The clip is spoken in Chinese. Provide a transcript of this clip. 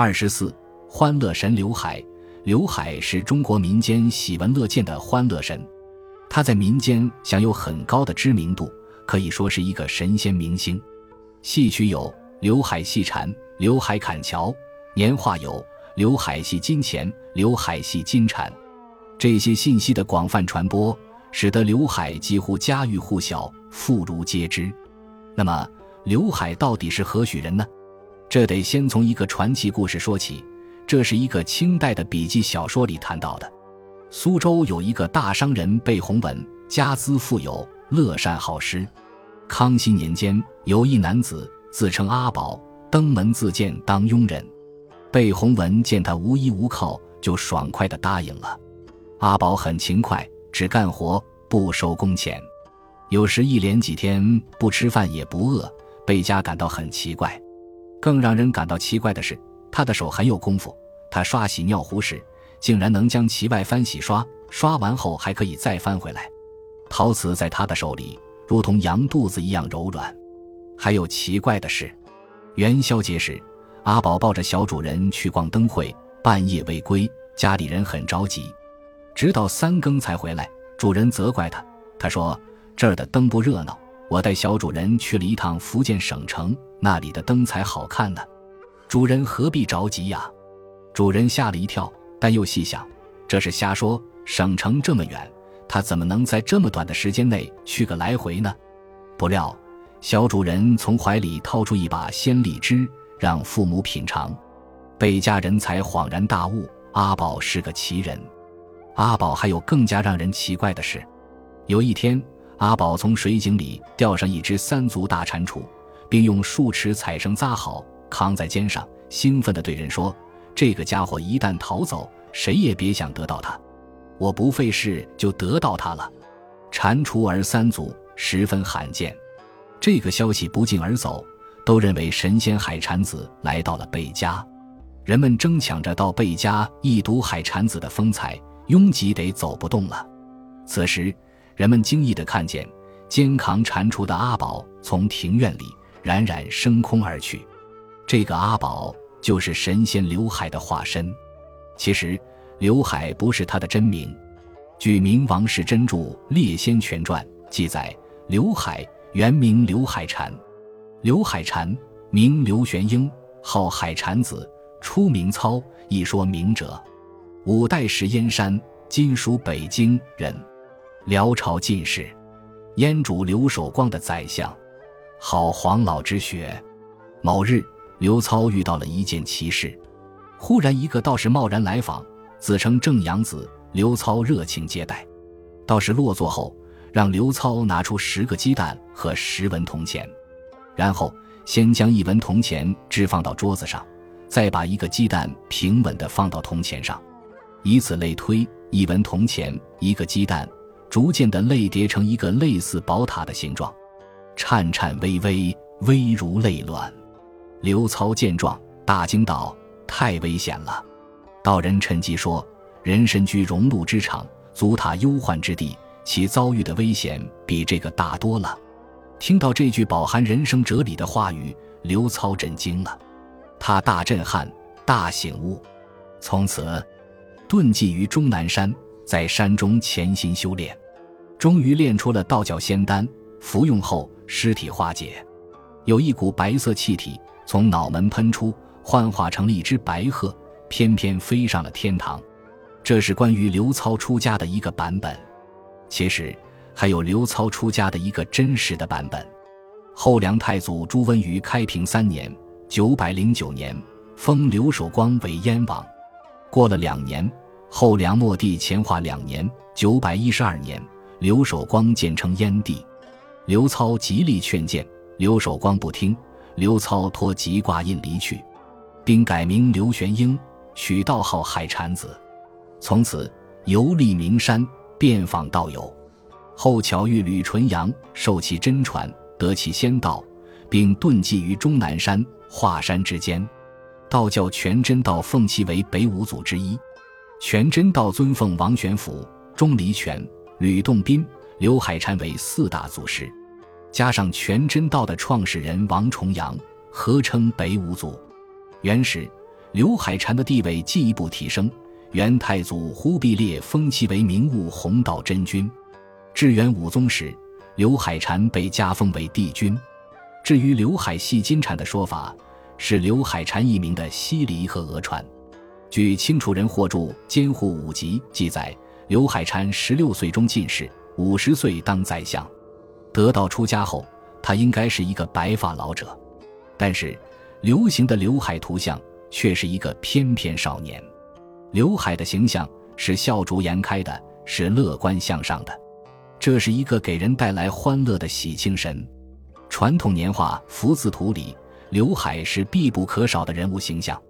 二十四，欢乐神刘海。刘海是中国民间喜闻乐见的欢乐神，他在民间享有很高的知名度，可以说是一个神仙明星。戏曲有刘海戏蝉、刘海砍樵，年画有刘海戏金钱、刘海戏金蝉。这些信息的广泛传播，使得刘海几乎家喻户晓，妇孺皆知。那么，刘海到底是何许人呢？这得先从一个传奇故事说起。这是一个清代的笔记小说里谈到的。苏州有一个大商人贝洪文，家资富有，乐善好施。康熙年间，有一男子自称阿宝，登门自荐当佣人。贝洪文见他无依无靠，就爽快地答应了。阿宝很勤快，只干活不收工钱，有时一连几天不吃饭也不饿。贝家感到很奇怪。更让人感到奇怪的是。他的手很有功夫，他刷洗尿壶时，竟然能将其外翻洗刷，刷完后还可以再翻回来。陶瓷在他的手里如同羊肚子一样柔软。还有奇怪的是，元宵节时，阿宝抱着小主人去逛灯会，半夜未归，家里人很着急，直到三更才回来。主人责怪他，他说：“这儿的灯不热闹，我带小主人去了一趟福建省城，那里的灯才好看呢。”主人何必着急呀？主人吓了一跳，但又细想，这是瞎说。省城这么远，他怎么能在这么短的时间内去个来回呢？不料，小主人从怀里掏出一把鲜荔枝，让父母品尝。贝家人才恍然大悟：阿宝是个奇人。阿宝还有更加让人奇怪的事：有一天，阿宝从水井里钓上一只三足大蟾蜍，并用树枝彩绳扎好。扛在肩上，兴奋地对人说：“这个家伙一旦逃走，谁也别想得到他。我不费事就得到他了。蟾蜍儿三足，十分罕见。”这个消息不胫而走，都认为神仙海蟾子来到了贝家，人们争抢着到贝家一睹海蟾子的风采，拥挤得走不动了。此时，人们惊异地看见肩扛蟾蜍的阿宝从庭院里冉冉升空而去。这个阿宝就是神仙刘海的化身。其实，刘海不是他的真名。据明王世贞著《列仙全传》记载，刘海原名刘海蟾，刘海蟾名刘玄英，号海蟾子，初名操，一说明者。五代时燕山（今属北京）人，辽朝进士，燕主刘守光的宰相，好黄老之学。某日。刘操遇到了一件奇事，忽然一个道士贸然来访，自称正阳子。刘操热情接待，道士落座后，让刘操拿出十个鸡蛋和十文铜钱，然后先将一文铜钱置放到桌子上，再把一个鸡蛋平稳地放到铜钱上，以此类推，一文铜钱，一个鸡蛋，逐渐地类叠成一个类似宝塔的形状，颤颤巍巍，危如累卵。刘操见状，大惊道：“太危险了！”道人趁机说：“人身居荣禄之场，足踏忧患之地，其遭遇的危险比这个大多了。”听到这句饱含人生哲理的话语，刘操震惊了，他大震撼，大醒悟，从此遁迹于终南山，在山中潜心修炼，终于炼出了道教仙丹，服用后尸体化解，有一股白色气体。从脑门喷出，幻化成了一只白鹤，翩翩飞上了天堂。这是关于刘操出家的一个版本。其实还有刘操出家的一个真实的版本。后梁太祖朱温于开平三年（九百零九年）封刘守光为燕王。过了两年，后梁末帝乾化两年（九百一十二年），刘守光建称燕帝。刘操极力劝谏，刘守光不听。刘操托吉挂印离去，并改名刘玄英，取道号海产子，从此游历名山，遍访道友。后巧遇吕纯阳，受其真传，得其仙道，并遁迹于终南山、华山之间。道教全真道奉其为北五祖之一。全真道尊奉王玄甫、钟离权、吕洞宾、刘海蟾为四大祖师。加上全真道的创始人王重阳，合称北五祖。元始刘海禅的地位进一步提升。元太祖忽必烈封其为明悟弘道真君。至元武宗时，刘海禅被加封为帝君。至于刘海系金蝉的说法，是刘海禅一名的西离和讹传。据清楚人霍著《监护五集》记载，刘海禅十六岁中进士，五十岁当宰相。得道出家后，他应该是一个白发老者，但是流行的刘海图像却是一个翩翩少年。刘海的形象是笑逐颜开的，是乐观向上的，这是一个给人带来欢乐的喜庆神。传统年画福字图里，刘海是必不可少的人物形象。